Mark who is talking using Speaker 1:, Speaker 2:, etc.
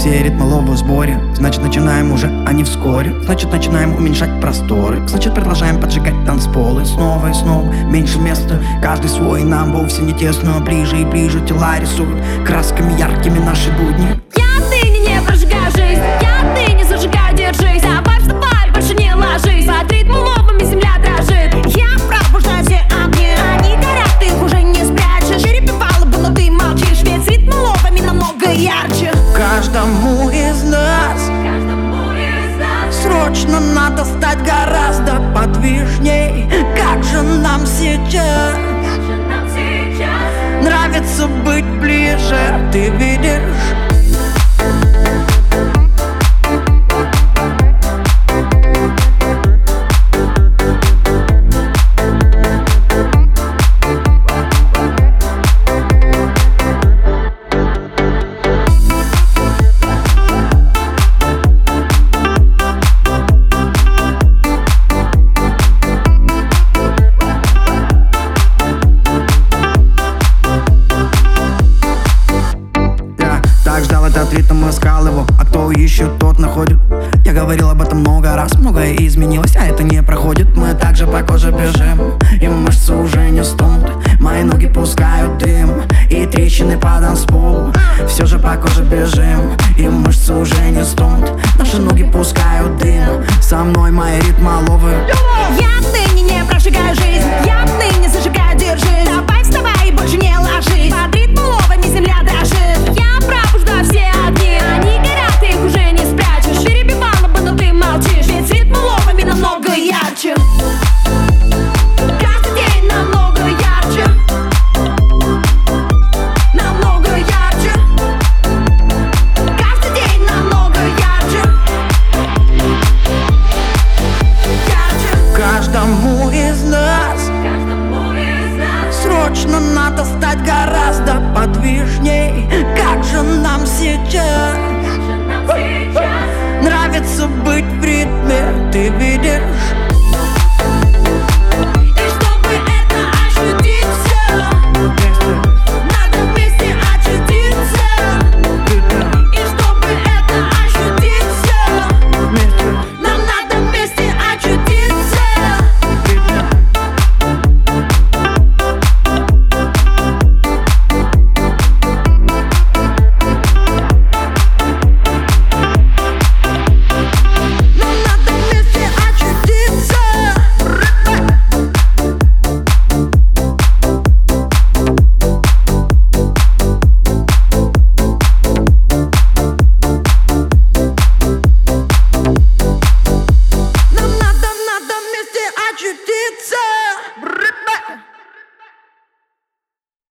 Speaker 1: Все ритмы лова в сборе. Значит начинаем уже, а не вскоре. Значит начинаем уменьшать просторы. Значит продолжаем поджигать танцполы. Снова и снова, меньше места. Каждый свой нам вовсе не тесно. Ближе и ближе тела рисуют Красками яркими наши будни Каждому из нас Срочно надо стать гораздо подвижней. Как же нам сейчас?
Speaker 2: Же нам сейчас
Speaker 1: Нравится быть ближе, ты видишь ритм, его А кто ищет, тот находит? Я говорил об этом много раз Многое изменилось, а это не проходит. Мы также по коже бежим И мышцы уже не стонут. Мои ноги пускают дым И трещины по танцполу. Все же по коже бежим И мышцы уже не стонут. Наши ноги пускают дым Со мной мои ритмоловы Срочно надо стать гораздо подвижней. Как же нам сейчас